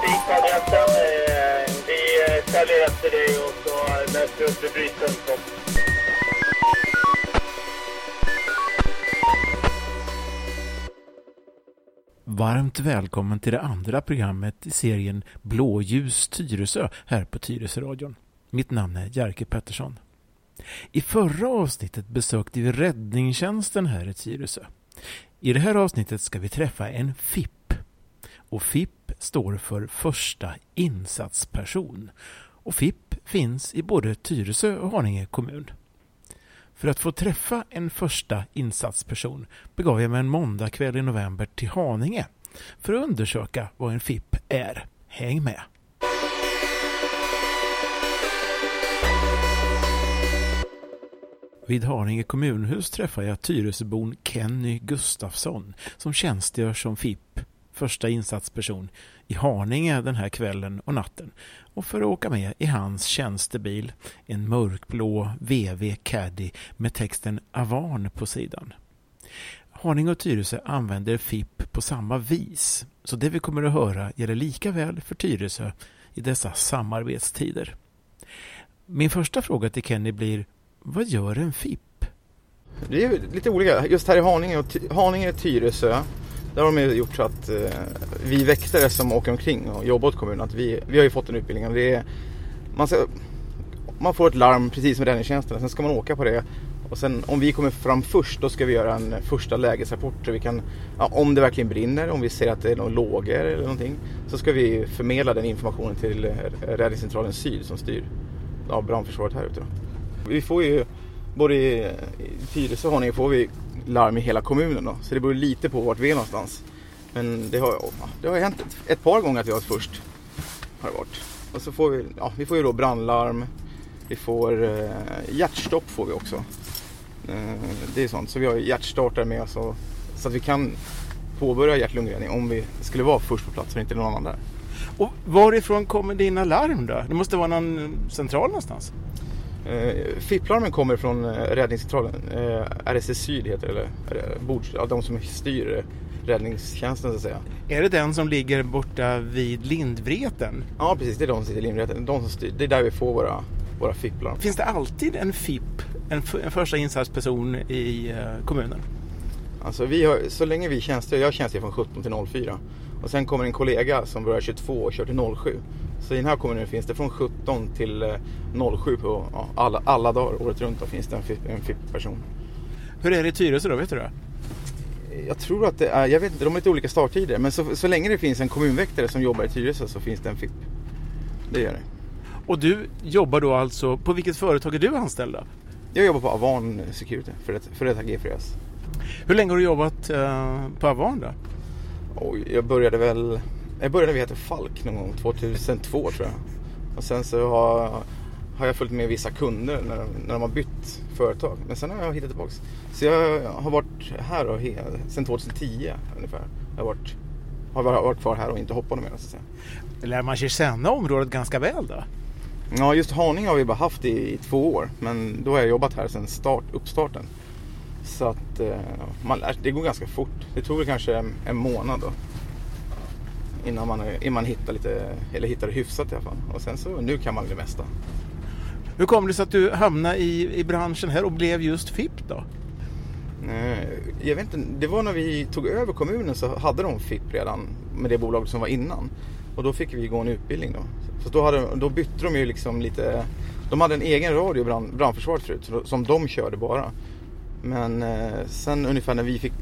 butiksadressen. Vi säljer efter dig och så möts vi upp vid. Varmt välkommen till det andra programmet i serien Blåljus Tyresö här på Tyresöradion. Mitt namn är Jerker Pettersson. I förra avsnittet besökte vi räddningstjänsten här i Tyresö. I det här avsnittet ska vi träffa en FIP. Och FIP står för Första insatsperson. Och FIP finns i både Tyresö och Haninge kommun. För att få träffa en första insatsperson begav jag mig en måndagkväll i november till Haninge för att undersöka vad en FIP är. Häng med! Vid Haninge kommunhus träffar jag Tyresöbon Kenny Gustafsson som tjänstgör som FIP, första insatsperson, i Haninge den här kvällen och natten och för att åka med i hans tjänstebil, en mörkblå VW Caddy med texten Avan på sidan. Haninge och Tyresö använder FIP på samma vis, så det vi kommer att höra gäller lika väl för Tyresö i dessa samarbetstider. Min första fråga till Kenny blir, vad gör en FIP? Det är lite olika. Just här i Haninge och Haninge Tyresö där har de ju gjort så att eh, vi väktare som åker omkring och jobbar åt kommunen, att vi, vi har ju fått en utbildning. Det är, man, ska, man får ett larm precis som räddningstjänsten, sen ska man åka på det. Och sen om vi kommer fram först, då ska vi göra en första lägesrapport. Så vi kan, ja, om det verkligen brinner, om vi ser att det är någon lågor eller någonting. Så ska vi förmedla den informationen till eh, Räddningscentralen Syd som styr ja, brandförsvaret här ute. Då. Vi får ju, både i, i Tyresö och Haninge får vi larm i hela kommunen då. Så det beror lite på vart vi är någonstans. Men det har, det har hänt ett, ett par gånger att vi har varit först. Har varit. Och så får vi, ja, vi får ju då brandlarm. Vi får eh, hjärtstopp får vi också. Eh, det är sånt. Så vi har hjärtstartare med oss. Och, så att vi kan påbörja hjärt-lungräddning om vi skulle vara först på plats och inte någon annan där. Och varifrån kommer dina larm då? Det måste vara någon eh, central någonstans? Eh, FIP-larmen kommer från eh, räddningscentralen. Eh, RSS Syd heter det, eller ja, de som styr eh, räddningstjänsten så att säga. Är det den som ligger borta vid Lindvreten? Ja precis, det är de som sitter i linjerätten. De som styr. Det är där vi får våra, våra FIP-larm. Finns det alltid en FIP, en, en första insatsperson i eh, kommunen? Alltså vi har, så länge vi tjänstgör, jag tjänstgör från 17 till 04. Och sen kommer en kollega som börjar 22 och kör till 07. Så i den här kommunen finns det från 17 till eh, 07 på ja, alla, alla dagar året runt. Då finns det en FIP- en FIP-person. Hur är det i Tyresö då, vet du det? Jag tror att det är, jag vet inte, de har lite olika starttider. Men så, så länge det finns en kommunväktare som jobbar i Tyresö så finns det en FIP. Det gör det. Och du jobbar då alltså, på vilket företag är du anställd då? Jag jobbar på Avan Security för ett, för ett AG-fräs. Hur länge har du jobbat eh, på Avan då? Och jag började väl, jag började när vi hette Falk någon gång 2002 tror jag. Och sen så har, har jag följt med vissa kunder när, när de har bytt företag. Men sen har jag hittat tillbaks. Så jag har varit här och he, sen 2010 ungefär. Jag har varit, har varit kvar här och inte hoppat mer så att säga. Lär man sig känna området ganska väl då? Ja, just Haninge har vi bara haft i, i två år. Men då har jag jobbat här sedan start, uppstarten. Så att eh, man det går ganska fort. Det tog väl kanske en, månad då. Innan man, innan man hittar lite, eller hittar hyfsat i alla fall. Och sen så, nu kan man det mesta. Hur kom det sig att du hamnade i, i branschen här och blev just FIP då? Eh, jag vet inte, det var när vi tog över kommunen så hade de FIP redan med det bolaget som var innan. Och då fick vi gå en utbildning då. Så då, hade, då bytte de ju liksom lite, de hade en egen radio, brand, brandförsvaret förut, som de körde bara. Men eh, sen ungefär när vi fick,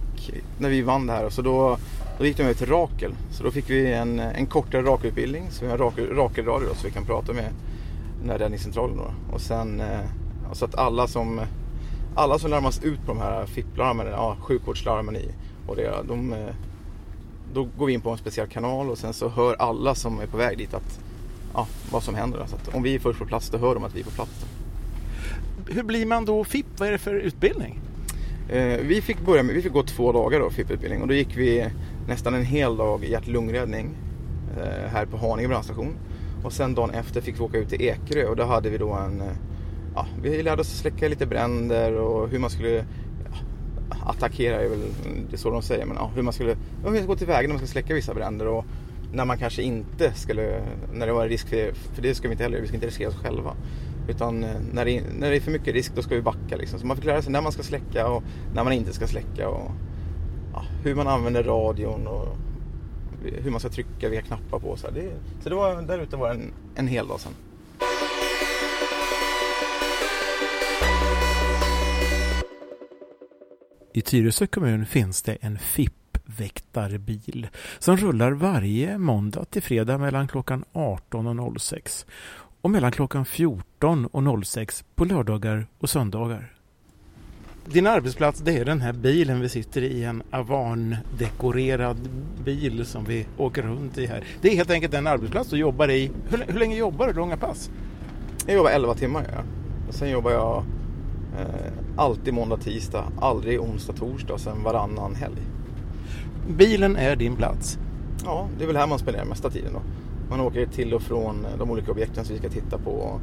när vi vann det här, så då, då gick de över till Rakel. Så då fick vi en, en kortare Rakelutbildning, så vi har Rakel, Rakelradio då, så vi kan prata med den här räddningscentralen då. Och sen, eh, så att alla som, alla som larmas ut på de här FIP-larmen, ja, sjukvårdslarmen i och det, de, eh, då går vi in på en speciell kanal och sen så hör alla som är på väg dit att, ja, vad som händer. Så att om vi är först på plats, då hör de att vi är på plats. Hur blir man då FIP? Vad är det för utbildning? Eh, vi, fick börja med, vi fick gå två dagar då, FIP-utbildning och då gick vi nästan en hel dag hjärt-lungräddning eh, här på Haninge brandstation. Och sen dagen efter fick vi åka ut till Ekerö och då hade vi då en, eh, ja, vi lärde oss släcka lite bränder och hur man skulle attackera är väl det är så de säger, men ja, hur man skulle, hur man ska gå tillväga när man ska släcka vissa bränder och när man kanske inte skulle, när det var en risk för, för det ska vi inte heller, vi ska inte riskera oss själva. Utan eh, när det, när det är för mycket risk då ska vi backa liksom. Så man fick lära sig när man ska släcka och när man inte ska släcka och ja, hur man använder radion och hur man ska trycka, vilka knappar på. Så, det, så det var, där ute var en, en hel dag sen. I Tyresö kommun finns det en FIP-väktarbil som rullar varje måndag till fredag mellan klockan 18 och 06 och mellan klockan 14 och 06 på lördagar och söndagar. Din arbetsplats det är den här bilen vi sitter i, en Avan-dekorerad bil som vi åker runt i här. Det är helt enkelt den arbetsplats du jobbar i. Hur, hur länge jobbar du? Långa pass? Jag jobbar 11 timmar. Ja. Och sen jobbar jag eh, alltid måndag, tisdag, aldrig onsdag, torsdag och sen varannan helg. Bilen är din plats? Ja, det är väl här man spenderar mesta tiden då. Man åker till och från de olika objekten som vi ska titta på och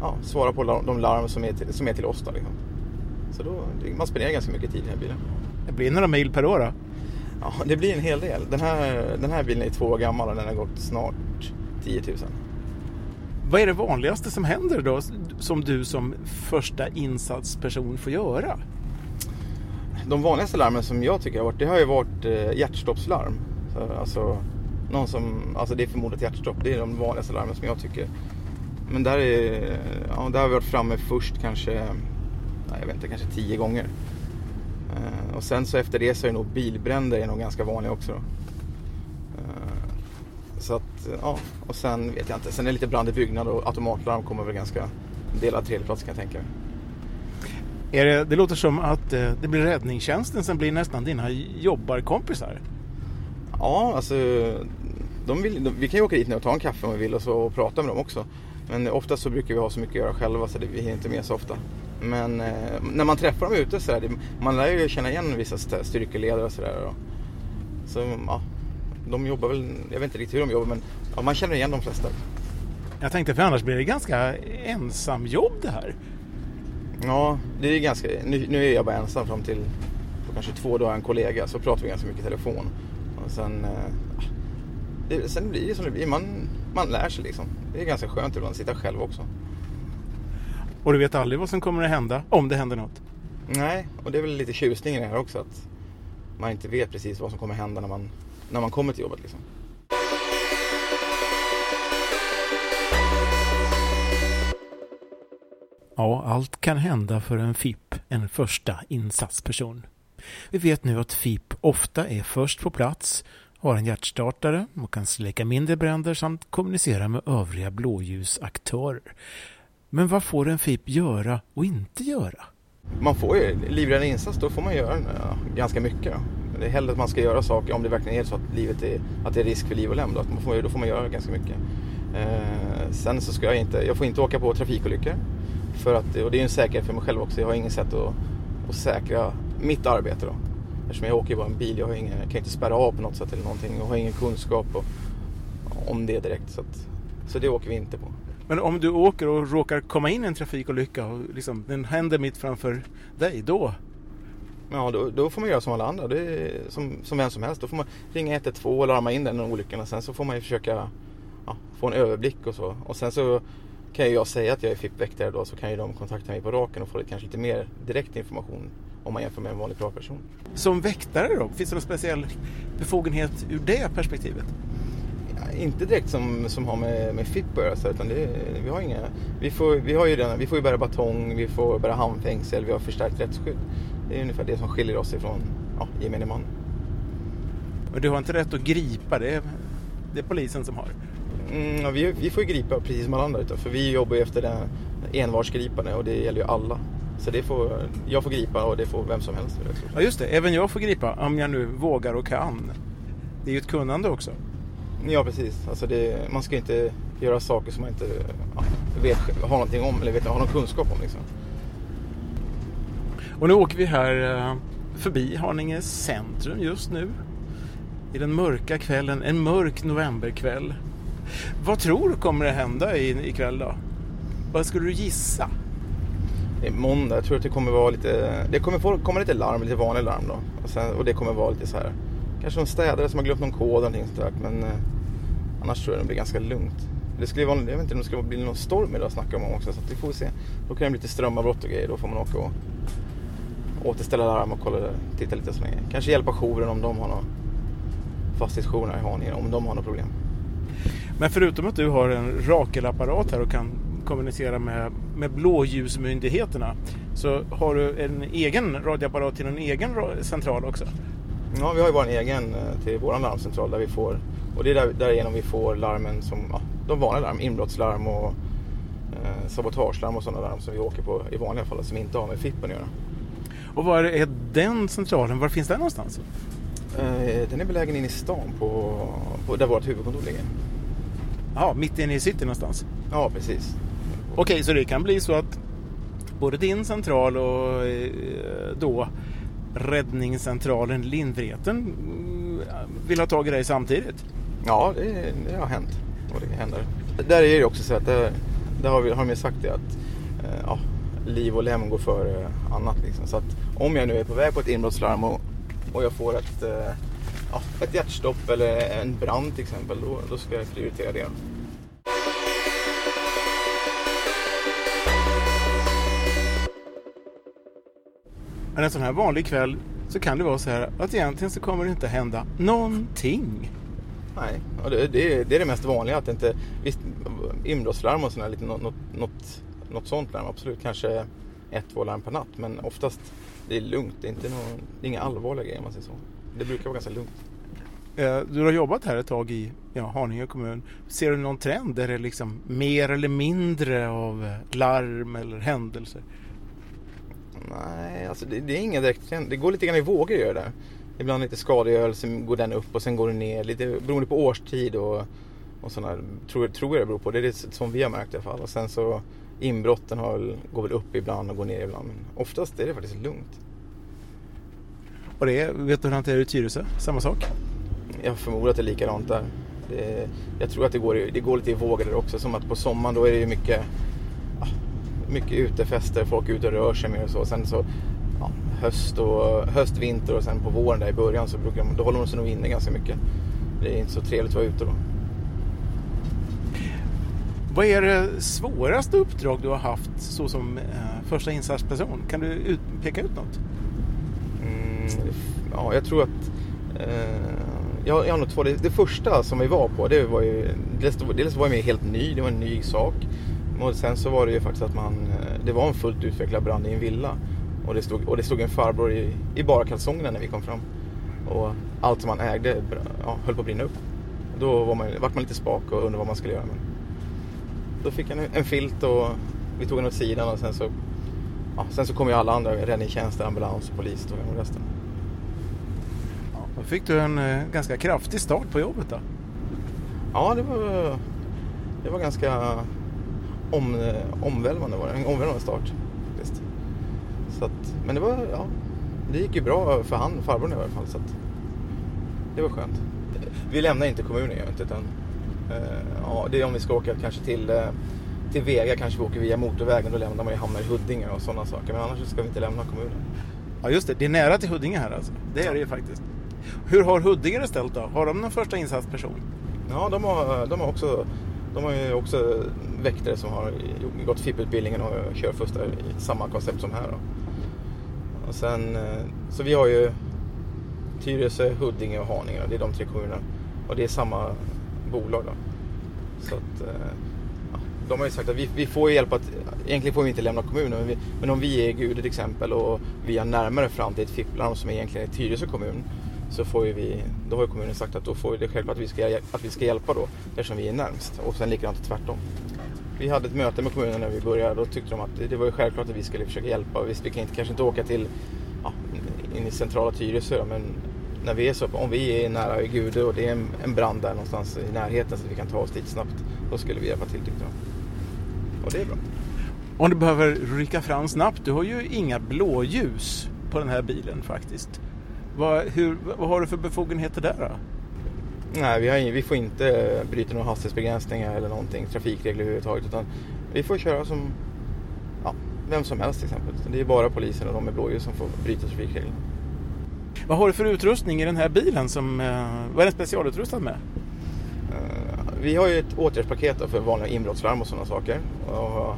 ja, svara på de larm som är till, som är till oss. Då, liksom. Så då, man spenderar ganska mycket tid i den här bilen. Det blir några mil per år då? Ja, det blir en hel del. Den här, den här bilen är två år gammal och den har gått snart 10 000. Vad är det vanligaste som händer då som du som första insatsperson får göra? De vanligaste larmen som jag tycker har varit, det har ju varit eh, hjärtstoppslarm. Så, alltså, någon som, alltså det är förmodat hjärtstopp, det är de vanligaste larmen som jag tycker. Men där, är, ja, där har vi varit framme först kanske, jag vet inte, kanske tio gånger. Uh, och sen så efter det så är nog bilbränder är nog ganska vanliga också. Då. Uh, så att, ja, och sen vet jag inte. Sen är det lite brand i byggnad och automatlarm kommer väl ganska delad tredjeplats kan jag tänka mig. Är det, det låter som att eh, det blir räddningstjänsten som blir nästan dina jobbarkompisar. Ja, alltså de vill, de, vi kan ju åka dit nu och ta en kaffe om vi vill och, så, och prata med dem också. Men oftast så brukar vi ha så mycket att göra själva så det, vi hinner inte med så ofta. Men eh, när man träffar dem ute så där, man lär ju känna igen vissa styrkeledare och sådär. Så ja, de jobbar väl, jag vet inte riktigt hur de jobbar men ja, man känner igen de flesta. Jag tänkte för annars blir det ganska ensamjobb det här. Ja, det är ganska, nu, nu är jag bara ensam fram till på kanske två dagar en kollega så pratar vi ganska mycket i telefon. Och sen, eh, det, sen blir det som det blir. Man, man lär sig liksom. Det är ganska skönt ibland att sitta själv också. Och du vet aldrig vad som kommer att hända, om det händer något? Nej, och det är väl lite tjusningen i det här också. Att man inte vet precis vad som kommer att hända när man, när man kommer till jobbet. Liksom. Ja, allt kan hända för en FIP, en första insatsperson. Vi vet nu att FIP ofta är först på plats, har en hjärtstartare och kan släcka mindre bränder samt kommunicera med övriga blåljusaktörer. Men vad får en FIP göra och inte göra? Man får ju, livräddande insats, då får man göra ja, ganska mycket. Det är hellre att man ska göra saker om det verkligen är så att, livet är, att det är risk för liv och lem. Då, man får, då får man göra ganska mycket. Eh, sen så ska jag inte, jag får inte åka på trafikolyckor. För att, och det är en säkerhet för mig själv också. Jag har inget sätt att, att säkra mitt arbete då. Eftersom jag åker bara en bil. Jag, har ingen, jag kan inte spärra av på något sätt eller någonting. Jag har ingen kunskap och, om det direkt. Så, att, så det åker vi inte på. Men om du åker och råkar komma in i en trafikolycka och liksom, den händer mitt framför dig, då? Ja, då, då får man göra som alla andra. Det som, som vem som helst. Då får man ringa 112 och larma in den olyckan. Och sen så får man ju försöka ja, få en överblick och så. Och sen så kan ju jag säga att jag är FIP-väktare då så kan ju de kontakta mig på raken och få kanske lite mer direkt information om man jämför med en vanlig privatperson. Som väktare då, finns det någon speciell befogenhet ur det perspektivet? Ja, inte direkt som, som har med, med FIP att göra, utan det, vi har inga... Vi får, vi, har ju den, vi får ju bära batong, vi får bära handfängsel, vi har förstärkt rättsskydd. Det är ungefär det som skiljer oss ifrån ja, gemene man. Men du har inte rätt att gripa, det är, det är polisen som har? Mm, ja, vi, vi får ju gripa precis som alla andra för vi jobbar ju efter det envarsgripande och det gäller ju alla. Så det får, jag får gripa och det får vem som helst. Ja just det, även jag får gripa om jag nu vågar och kan. Det är ju ett kunnande också. Ja precis, alltså det, man ska inte göra saker som man inte ja, vet, har någonting om eller vet, har någon kunskap om. Liksom. Och nu åker vi här eh, förbi Haninge centrum just nu. I den mörka kvällen, en mörk novemberkväll. Vad tror du kommer att hända ikväll då? Vad skulle du gissa? Det är måndag, jag tror att det kommer vara lite, det kommer få, komma lite larm, lite vanlig larm då. Och, sen, och det kommer vara lite så här, kanske någon städare som har glömt någon kod eller någonting sånt där. Men eh, annars tror jag det blir ganska lugnt. Det skulle vara, jag vet inte om det skulle bli någon storm idag snackar de om också så det får vi se. Då kan det bli lite strömavbrott och grejer. Då får man åka och återställa larm och kolla, titta lite så länge. Kanske hjälpa jouren om de har någon fastighetsjourerna i Haninge om de har något problem. Men förutom att du har en Rakel-apparat här och kan kommunicera med, med blåljusmyndigheterna så har du en egen radioapparat till en egen central också? Ja, vi har ju vår egen eh, till vår larmcentral där vi får och det är där, därigenom vi får larmen som ja, de vanliga larm, inbrottslarm och eh, sabotagelarm och sådana larm som vi åker på i vanliga fall som inte har med FIPen att göra. Och var är den centralen? Var finns den någonstans? Eh, den är belägen inne i stan på, på där vårt huvudkontor ligger. Ja, mitt inne i city någonstans? Ja, precis. Okej, så det kan bli så att både din central och eh, då räddningscentralen Lindvreten mm, vill ha tag i dig samtidigt? Ja, det, det har hänt. Och det händer. Där är det också så att det, det har, vi, har de sagt det att eh, ja, liv och lem går före annat. Liksom. Så att om jag nu är på väg på ett inbrottslarm och, och jag får ett, eh, ja, ett hjärtstopp eller en brand till exempel, då, då ska jag prioritera det. Men en sån här vanlig kväll så kan det vara så här att egentligen så kommer det inte hända någonting. Nej, och det, det, det är det mest vanliga. Att det inte, visst, inbrottslarm och sådär, lite något, något, något sånt larm, absolut. Kanske ett, två larm per natt. Men oftast det är lugnt. Det är, inte någon, det är inga allvarliga grejer om man säger så. Det brukar vara ganska lugnt. Eh, du har jobbat här ett tag i ja, Haninge kommun. Ser du någon trend? Är det liksom mer eller mindre av larm eller händelser? Nej, alltså det, det är ingen direkt. Det går lite grann i vågor gör det. Ibland lite skadegörelse går den upp och sen går den ner. Lite beroende på årstid och, och sådana. Tror, tror jag det beror på. Det är det som vi har märkt i alla fall. Och sen så inbrotten har, går väl upp ibland och går ner ibland. Men oftast är det faktiskt lugnt. Och det vet du hur det är i Tyresö? Samma sak? Jag förmodar att det är likadant där. Det, jag tror att det går, det går lite i vågor där också. Som att på sommaren då är det ju mycket, mycket utefester. Folk är ute och rör sig mer och så. Sen så ja, höst, och, höst, vinter och sen på våren där i början så brukar de, då håller de sig nog inne ganska mycket. Det är inte så trevligt att vara ute då. Vad är det svåraste uppdrag du har haft så som eh, första insatsperson? Kan du ut, peka ut något? Mm, ja, jag tror att eh, jag, jag har nog två. Det, det, första som vi var på, det var ju dels, dels var jag med helt ny, det var en ny sak. Och sen så var det ju faktiskt att man, eh, det var en fullt utvecklad brand i en villa. Och det stod, och det stod en farbror i, i bara kalsongerna när vi kom fram. Och allt som han ägde ja, höll på att brinna upp. Då var man, vart man lite spak och undrade vad man skulle göra. Men då fick han en filt och vi tog den åt sidan och sen så, ja, sen så kom ju alla andra, räddningstjänst, ambulans och polis tog den resten. Ja, då fick du en eh, ganska kraftig start på jobbet då? Ja, det var, det var ganska om, omvälvande var det. En omvälvande start. Så att, men det var, ja, det gick ju bra för han, farbrorn i alla fall. Så att, det var skönt. Vi lämnar inte kommunen inte utan eh, ja, det är om vi ska åka kanske till, eh, till Vega kanske vi åker via motorvägen. Då lämnar man ju hamnar i Huddinge och sådana saker. Men annars ska vi inte lämna kommunen. Ja just det, det är nära till Huddinge här alltså. Det är det ju faktiskt. Hur har Huddinge det ställt då? Har de någon första insatsperson? Ja, de har, de har också de har ju också väktare som har gått FIP-utbildningen och kör första i samma koncept som här. Då. Och sen, eh, så vi har ju Tyresö, Huddinge och Haninge. Det är de tre kommunerna. Och det är samma bolag då. Så att, eh, ja, de har ju sagt att vi, vi får hjälp att, egentligen får vi inte lämna kommunen, men, vi, men om vi är Gud till exempel och vi har närmare fram till ett FIP-larm som egentligen är Tyresö kommun så får ju vi, då har ju kommunen sagt att då får det självklart att vi ska, att vi ska hjälpa då eftersom vi är närmst och sen likadant tvärtom. Vi hade ett möte med kommunen när vi började och då tyckte de att det var ju självklart att vi skulle försöka hjälpa. Visst, vi kan inte, kanske inte åka till ja, in i centrala Tyresö men när vi är så, om vi är nära Gude och det är en, en brand där någonstans i närheten så att vi kan ta oss dit snabbt, då skulle vi hjälpa till tyckte de. Och det är bra. Om du behöver rycka fram snabbt, du har ju inga blåljus på den här bilen faktiskt. Vad, hur, vad har du för befogenheter där då? Nej, vi, har, vi får inte bryta några hastighetsbegränsningar eller någonting, trafikregler överhuvudtaget. Utan vi får köra som ja, vem som helst till exempel. Det är bara polisen och de med blåljus som får bryta trafikreglerna. Vad har du för utrustning i den här bilen? Som, eh, vad är den specialutrustad med? Uh, vi har ju ett åtgärdspaket för vanliga inbrottslarm och sådana saker. Och,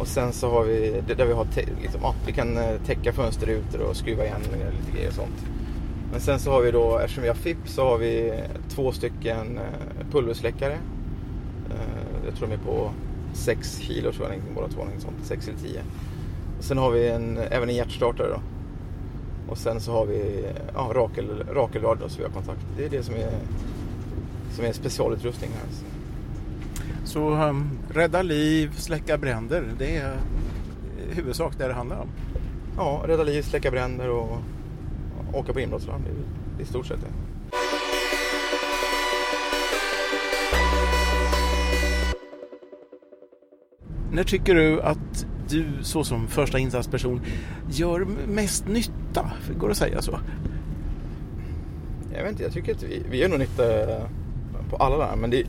och sen så har vi, där vi har, liksom, ja, vi kan eh, täcka fönsterrutor och skruva igen lite grejer och sånt. Men sen så har vi då, eftersom vi har FIP så har vi två stycken eh, pulversläckare. Eh, jag tror de är på 6 kilo tror jag, båda två, sånt, 6 eller 10. Och sen har vi en, även en hjärtstartare då. Och sen så har vi ja, rakel, rakelrad då, så vi har kontakt. Det är det som är, som är specialutrustning här. Så, så um, rädda liv, släcka bränder, det är i huvudsak det det handlar om? Ja, rädda liv, släcka bränder och åka på inbrottslarm. Det är i stort sett det. När tycker du att du så som första insatsperson gör mest nytta? Går det att säga så? Jag vet inte, jag tycker att vi, vi gör nog nytta på alla där. Men det,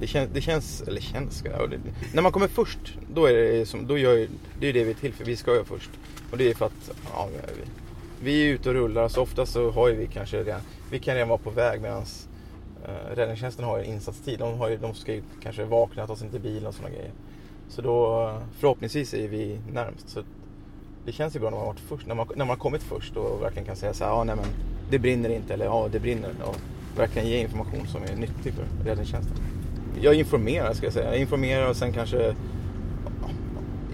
det, känns, det känns, eller känns, det, när man kommer först, då är det som, då gör, det är det vi är till för. Vi ska göra först. Och det är för att, ja, vi, vi är ute och rullar så ofta så har vi kanske redan, vi kan redan vara på väg medan eh, räddningstjänsten har en insatstid. De, har ju, de ska ju kanske vakna, ta sig till bilen och sådana grejer. Så då förhoppningsvis är vi närmst. Så det känns ju bra när man har varit först, när man, när man har kommit först och verkligen kan säga så här, ja nej men det brinner inte eller ja det brinner. Och verkligen ge information som är nyttig för räddningstjänsten. Jag informerar ska jag säga. Jag informerar och sen kanske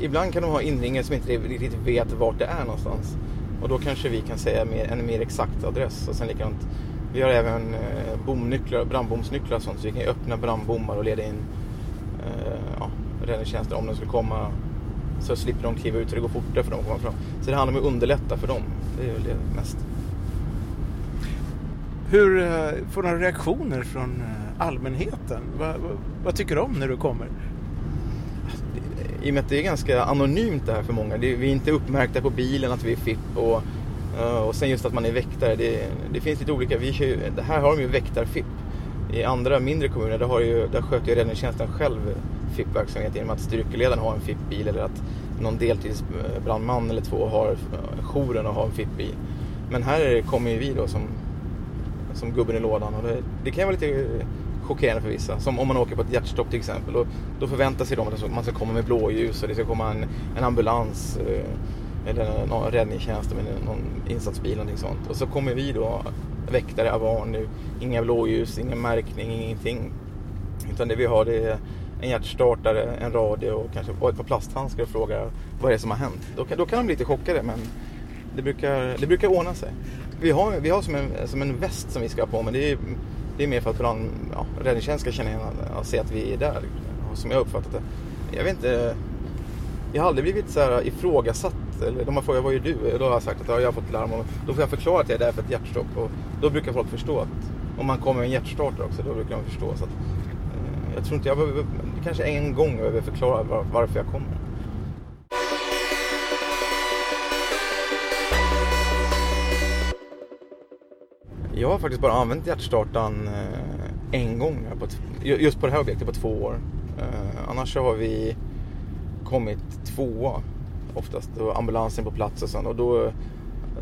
Ibland kan de ha inringare som inte riktigt vet vart det är någonstans. Och då kanske vi kan säga mer, en mer exakt adress. Och sen likadant, vi har även eh, bomnycklar, brandbomsnycklar och sånt. Så vi kan öppna brandbommar och leda in eh, ja, räddningstjänsten om de skulle komma. Så slipper de kliva ut så det går fortare för dem att komma fram. Så det handlar om att underlätta för dem. Det är väl det mest. Hur eh, får du reaktioner från eh, allmänheten? Vad, vad, vad tycker de när du kommer? I och med att det är ganska anonymt det här för många. Det, vi är inte uppmärkta på bilen att vi är FIP och, eh, och sen just att man är väktare. Det, det finns lite olika. Vi kör, det här har de ju väktar-FIP. I andra mindre kommuner där, har ju, där sköter ju räddningstjänsten själv FIP-verksamhet genom att styrkeledaren har en FIP-bil eller att någon deltidsbrandman eller två har eh, jouren och har en FIP-bil. Men här kommer ju vi då som, som gubben i lådan och det, det kan vara lite chockerande för vissa. Som om man åker på ett hjärtstopp till exempel. Och då förväntar sig de att man ska komma med blåljus och det ska komma en, en ambulans eh, eller någon räddningstjänst med någon insatsbil eller någonting sånt. Och så kommer vi då, väktare, Avan nu, inga blåljus, ingen märkning, ingenting. Utan det vi har det är en hjärtstartare, en radio och kanske och ett par plasthandskar och frågar vad det är som har hänt. Då kan, då kan de bli lite chockade men det brukar, det brukar ordna sig. Vi har, vi har som, en, som en väst som vi ska ha på men det är det är mer för att ja, räddningstjänsten ska känna igen och se att vi är där. Som jag uppfattat det. Jag vet inte. Jag har aldrig blivit så här ifrågasatt. Eller de har frågat vad gör du? Då har jag sagt att ja, jag har fått larm. Och då får jag förklara att jag är där för ett hjärtstopp. Och då brukar folk förstå att om man kommer med en hjärtstartare också, då brukar de förstå. Så att, eh, jag tror inte jag behöver, kanske en gång behöver förklara var, varför jag kommer. Jag har faktiskt bara använt hjärtstartaren eh, en gång. På ett, just på det här objektet på två år. Eh, annars så har vi kommit tvåa oftast. Då ambulansen på plats och sen. Och då,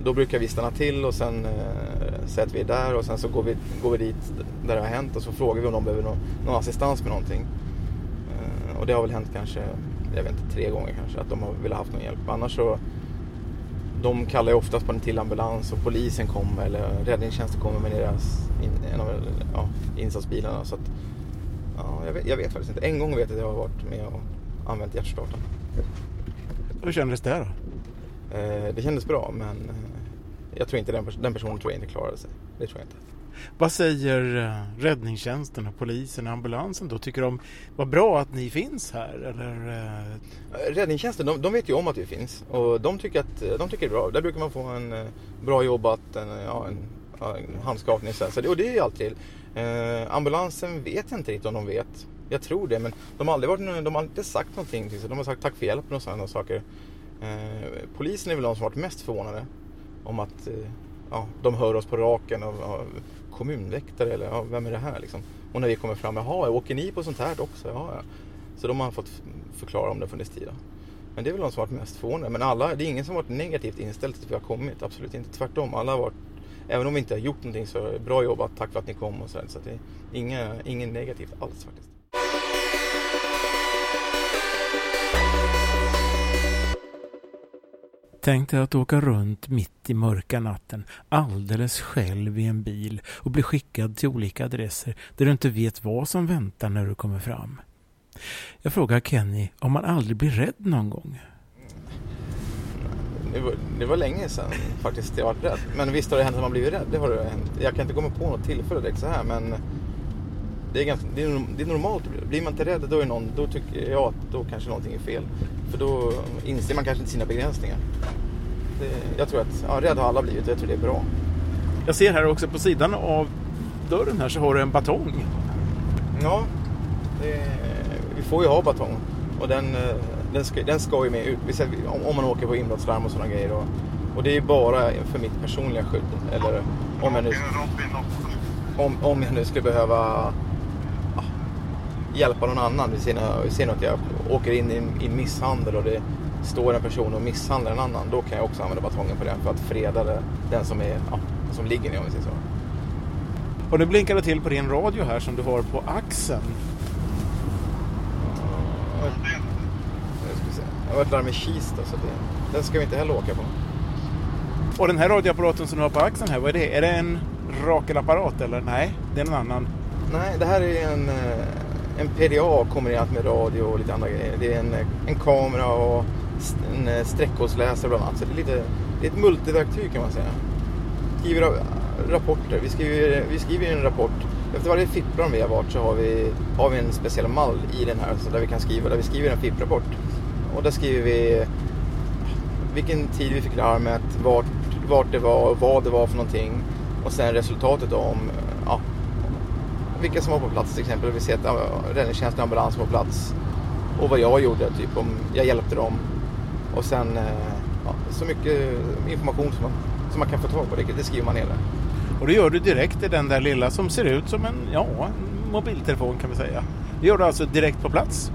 då brukar vi stanna till och sen eh, säga att vi är där och sen så går vi, går vi dit där det har hänt och så frågar vi om de behöver någon, någon assistans med någonting. Eh, och det har väl hänt kanske, jag vet inte, tre gånger kanske att de har velat haft någon hjälp. Annars så de kallar ju oftast på en till ambulans och polisen kommer eller räddningstjänsten kommer med deras in, en av ja, insatsbilarna. Så att, ja, jag, vet, jag, vet, faktiskt inte. En gång vet jag att jag har varit med och använt hjärtstartaren. Hur kändes det då? Eh, det kändes bra men eh, jag tror inte den, den personen tror jag inte klarade sig. Det tror jag inte. Vad säger eh, räddningstjänsten och polisen och ambulansen då? Tycker de vad bra att ni finns här? Eller? Eh? Räddningstjänsten, de, de, vet ju om att vi finns och de tycker, att, de tycker det är bra. Där brukar man få en eh, bra jobbat, en, ja, en, en handskakning så, det, och det är ju alltid. Eh, ambulansen vet jag inte riktigt om de vet. Jag tror det, men de har aldrig, varit, de har aldrig sagt någonting. De har sagt tack för hjälpen och sådana saker. Eh, polisen är väl de som varit mest förvånade om att eh, ja, de hör oss på raken. Och, och, kommunväktare eller ja, vem är det här liksom? Och när vi kommer fram, jaha, åker ni på sånt här också? Ja, ja. Så de har fått förklara om det funnits tid. Men det är väl de som varit mest förvånade. Men alla, det är ingen som varit negativt inställd till att vi har kommit. Absolut inte. Tvärtom. Alla har varit även om vi inte har gjort någonting så bra jobbat, tack för att ni kom och så, så det är inga, inget negativt alls faktiskt. Tänk dig att åka runt mitt i mörka natten alldeles själv i en bil och bli skickad till olika adresser där du inte vet vad som väntar när du kommer fram. Jag frågar Kenny om han aldrig blir rädd någon gång. Det var, det var länge sedan faktiskt jag var rädd. Men visst har det hänt att man blivit rädd. Det har det hänt. Jag kan inte komma på något tillfälle direkt så här men det är, ganska, det, är, det är normalt. Blir man inte rädd då, är någon, då tycker jag att då kanske någonting är fel. För då inser man kanske inte sina begränsningar. Det, jag tror att ja, rädd har alla blivit och jag tror det är bra. Jag ser här också på sidan av dörren här så har du en batong. Ja, det, vi får ju ha batong. Och den, den, ska, den ska ju med ut. Om man åker på inbrottslarm och sådana grejer. Och, och det är bara för mitt personliga skydd. Eller om jag nu, om, om jag nu skulle behöva hjälpa någon annan. Vi ser, vi ser att jag åker in i i misshandel och det står en person och misshandlar en annan. Då kan jag också använda batongen på den för att freda den som, är, ja, som ligger ner om vi säger så. Och nu blinkar det till på din radio här som du har på axeln. Jag har varit där med Kista så det, den ska vi inte heller åka på. Och den här radioapparaten som du har på axeln här, vad är det? Är det en Rakel-apparat eller? Nej, det är en annan. Nej, det här är en, en PDA kombinerat med radio och lite andra grejer. Det är en, en kamera och en eh, streckkodsläsare bland annat. Så det är, lite, det är ett multiverktyg kan man säga. Skriver eh, rapporter. Vi skriver, vi skriver en rapport. Efter varje FIP-program vi har varit så har vi, har vi en speciell mall i den här så där vi kan skriva, där vi skriver en FIP-rapport. Och där skriver vi vilken tid vi fick larmet, vart, vart det var, vad det var för någonting. Och sen resultatet om vilka som var på plats till exempel. Vi ser att räddningstjänsten och ambulans var på plats. Och vad jag gjorde, typ om jag hjälpte dem. Och sen ja, så mycket information som man, som man kan få tag på, det, det skriver man ner där. Och det gör du direkt i den där lilla som ser ut som en, ja, en mobiltelefon kan vi säga. Det gör du alltså direkt på plats?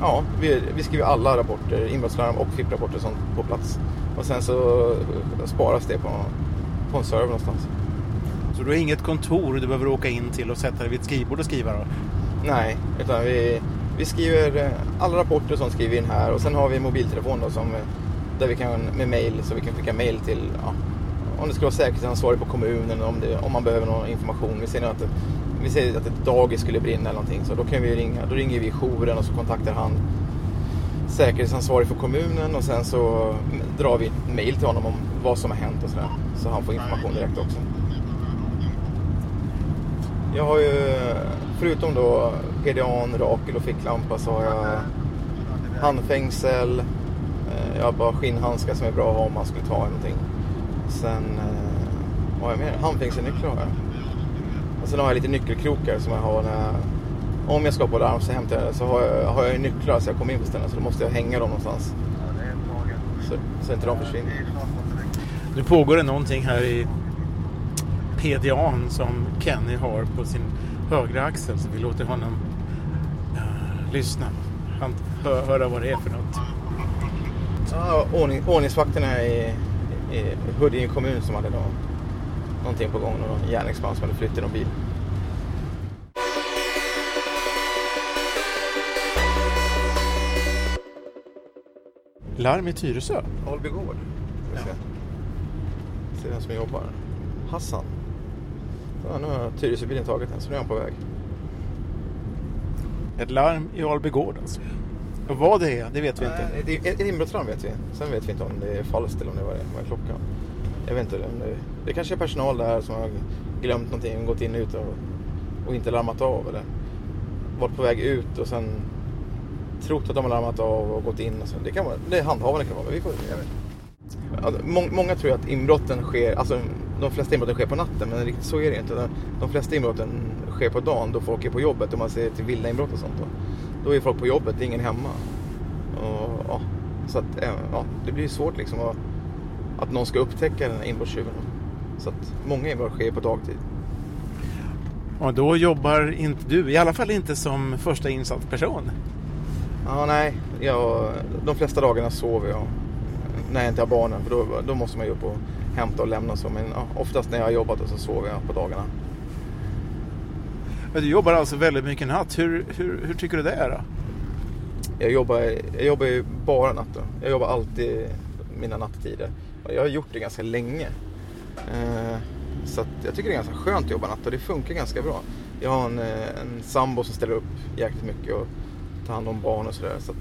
Ja, vi, vi skriver alla rapporter, inbrottslarm och FIP-rapporter på plats. Och sen så sparas det på, på en server någonstans. Så du har inget kontor du behöver åka in till och sätta dig vid ett skrivbord och skriva då? Nej, utan vi, vi skriver eh, alla rapporter som skriver in här och sen har vi en mobiltelefon då som, eh, där vi kan med mail så vi kan skicka mail till ja, om det skulle vara säkerhetsansvarig på kommunen om, det, om man behöver någon information. Vi ser att vi säger att ett dagis skulle brinna eller någonting så då kan vi ringa. Då ringer vi jouren och så kontaktar han säkerhetsansvarig för kommunen och sen så drar vi ett mail till honom om vad som har hänt och sådär. Så han får information direkt också. Jag har ju, förutom då PDAn, Rakel och ficklampa så har jag handfängsel. Jag har bara skinnhandskar som är bra att ha om man skulle ta någonting. Sen, vad har jag mer? Handfängselnycklar har jag. Och sen har jag lite nyckelkrokar som jag har när jag, om jag ska på larm så hämtar jag så har jag, har jag nycklar så jag kommer in på ställen så då måste jag hänga dem någonstans. Så, så inte de försvinner. Nu pågår det någonting här i PDAn som Kenny har på sin högra axel så vi låter honom uh, lyssna. Han, hö, höra vad det är för något. Ja, ordning, ordningsvakterna i, i Huddinge kommun som hade då någonting på gång. Någon järnvägsman som hade flyttat någon bil. Larm i Tyresö? Albygård. Ja. Se vem som jobbar. Hassan. Ja, nu har Tyresöbilen tagit den så nu är han på väg. Ett larm i Albygård alltså. Och vad det är, det vet vi inte. Nej, det är ett inbrottslarm vet vi. Sen vet vi inte om det är falskt eller om det var, var klockan. Jag vet inte. Det, det kanske är personal där som har glömt någonting, gått in och ut och, och inte larmat av. Eller varit på väg ut och sen trott att de har larmat av och gått in. Och så. Det, kan vara, det är handhavande kan vara. Vi får, jag vet. Alltså, må, många tror att inbrotten sker, alltså de flesta inbrotten sker på natten men riktigt så är det inte. De flesta inbrotten sker på dagen då folk är på jobbet. Om man ser till vilda inbrott och sånt. Då, då är folk på jobbet, det är ingen hemma. Och, ja, så att, ja, det blir svårt liksom att, att någon ska upptäcka den här inbrottstjuven. Så att många inbrott sker på dagtid. Och då jobbar inte du, i alla fall inte som första insatsperson? Ja, nej. Jag, de flesta dagarna sover jag när jag inte har barnen. För då, då måste man ju upp och hämta och lämna och så. Men ja, oftast när jag har jobbat så sover jag på dagarna. Men du jobbar alltså väldigt mycket natt. Hur, hur, hur tycker du det är då? Jag jobbar, jag jobbar ju bara natt då. Jag jobbar alltid mina nattider. Och jag har gjort det ganska länge. Eh, så jag tycker det är ganska skönt att jobba natt och det funkar ganska bra. Jag har en, eh, en sambo som ställer upp jäkligt mycket och tar hand om barn och sådär. Så.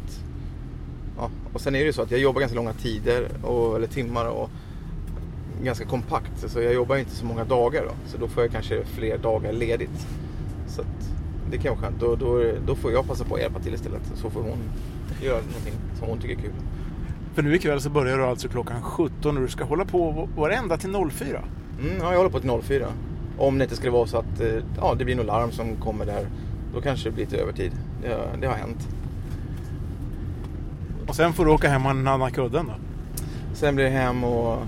Och sen är det ju så att jag jobbar ganska långa tider, och, eller timmar och ganska kompakt. Så jag jobbar inte så många dagar då. Så då får jag kanske fler dagar ledigt. Så att, det kan vara skönt. Då, då, då får jag passa på att hjälpa till istället. Så får hon göra någonting som hon tycker är kul. För nu ikväll så börjar du alltså klockan 17 och du ska hålla på varenda till 04? Mm, ja, jag håller på till 04. Om det inte skulle vara så att eh, ja, det blir något larm som kommer där. Då kanske det blir lite övertid. Det, det har hänt. Och sen får du åka hem och nanna kudden då? Sen blir det hem och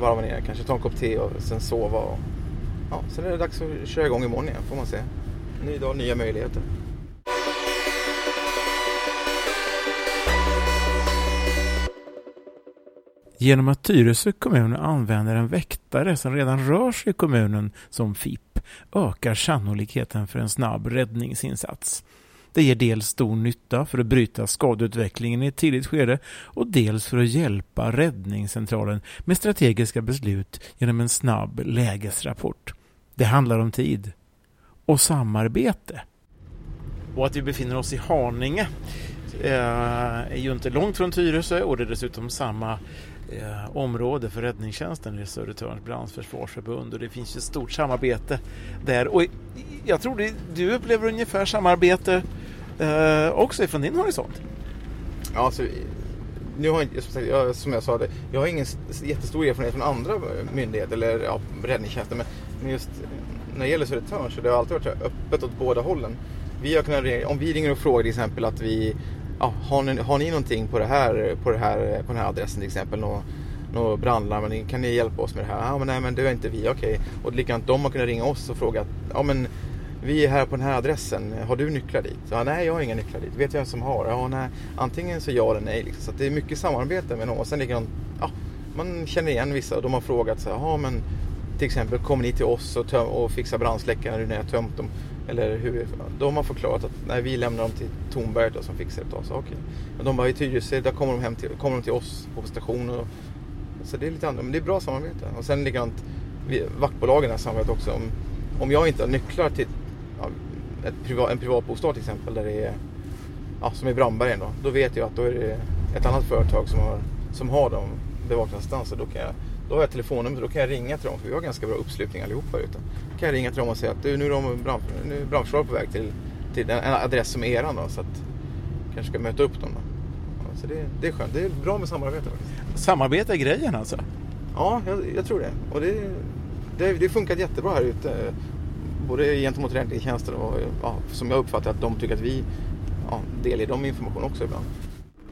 varva ner. Kanske ta en kopp te och sen sova. Och, ja, sen är det dags att köra igång imorgon igen får man se. Ny dag, nya möjligheter. Genom att Tyresö kommun använder en väktare som redan rör sig i kommunen som FIP ökar sannolikheten för en snabb räddningsinsats. Det ger dels stor nytta för att bryta skadeutvecklingen i ett tidigt skede och dels för att hjälpa räddningscentralen med strategiska beslut genom en snabb lägesrapport. Det handlar om tid och samarbete. Och att vi befinner oss i Haninge eh, är ju inte långt från Tyresö och det är dessutom samma eh, område för räddningstjänsten i Södertörns brandförsvarsförbund och det finns ett stort samarbete där. Och jag tror det, du upplever ungefär samarbete eh, också från din horisont? Ja, alltså, nu har jag, som jag sa, det, jag har ingen jättestor erfarenhet från andra eh, myndigheter eller ja, räddningstjänsten men, men just eh, när det gäller Södertörn så det har alltid varit öppet åt båda hållen. Vi har kunnat, om vi ringer och frågar till exempel att vi ja, har, ni, har ni någonting på, det här, på, det här, på den här adressen till exempel? Nå, någon brandlarm, kan ni hjälpa oss med det här? Ja, men nej, men det är inte vi, okej. Okay. Och likadant, de har kunnat ringa oss och fråga, ja men vi är här på den här adressen, har du nycklar dit? Ja, nej, jag har inga nycklar dit. Vet jag vem som har? Ja, nej. Antingen så ja eller nej. Liksom. Så det är mycket samarbete med någon. Och sen likadant, ja, man känner igen vissa och de har frågat så här, men till exempel kommer ni till oss och, töm- och fixar brandsläckare nu när jag tömt dem? Eller hur? De har förklarat att nej, vi lämnar dem till Tornberget då, som fixar det. åt oss. Okej. Men de bara i Tyresö, där kommer de, hem till, kommer de till oss på stationen. Och, så det är lite annorlunda, men det är bra samarbete. Och sen likadant, vaktbolagen har samarbetat också. Om, om jag inte har nycklar till ett privat, en privatbostad till exempel, där det är, ja, som i Brandbergen då, då vet jag att då är det ett annat företag som har, som har de bevakningsinstanser. Då kan jag då har jag telefonnummer, då kan jag ringa till dem för vi har ganska bra uppslutning allihopa ute. Då kan jag ringa till dem och säga att du, nu är de brand, brandförsvaret på väg till, till en adress som är eran då, så att kanske ska möta upp dem då. Så det, det är skönt, det är bra med samarbete faktiskt. Samarbete är grejen alltså? Ja, jag, jag tror det. Och det, det, det funkat jättebra här ute. Både gentemot räddningstjänsten och ja, som jag uppfattar att de tycker att vi ja, delger dem information också ibland.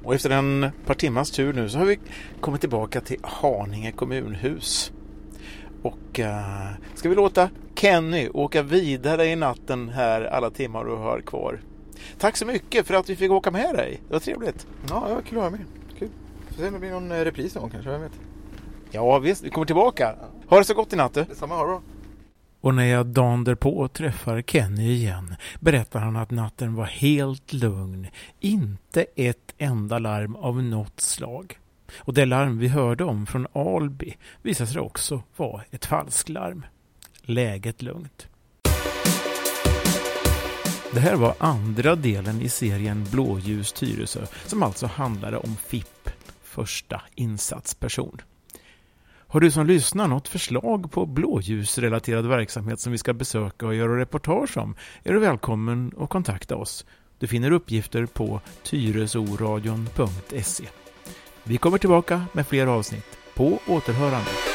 Och efter en par timmars tur nu så har vi kommit tillbaka till Haninge kommunhus. Och uh, ska vi låta Kenny åka vidare i natten här alla timmar du har kvar. Tack så mycket för att vi fick åka med dig. Det var trevligt. Ja, det var kul att vara med. Kul. Får se om det blir någon eh, repris någon kanske, vem vet. Ja visst, vi kommer tillbaka. Ha det så gott i natt du. Detsamma, ha det bra. Och när jag dagen därpå träffar Kenny igen berättar han att natten var helt lugn. Inte ett enda larm av något slag. Och det larm vi hörde om från Alby visade sig också vara ett falsklarm. Läget lugnt. Det här var andra delen i serien Blåljus Tyresö som alltså handlade om FIP, första insatsperson. Har du som lyssnar något förslag på blåljusrelaterad verksamhet som vi ska besöka och göra reportage om är du välkommen att kontakta oss. Du finner uppgifter på tyresoradion.se. Vi kommer tillbaka med fler avsnitt. På återhörande.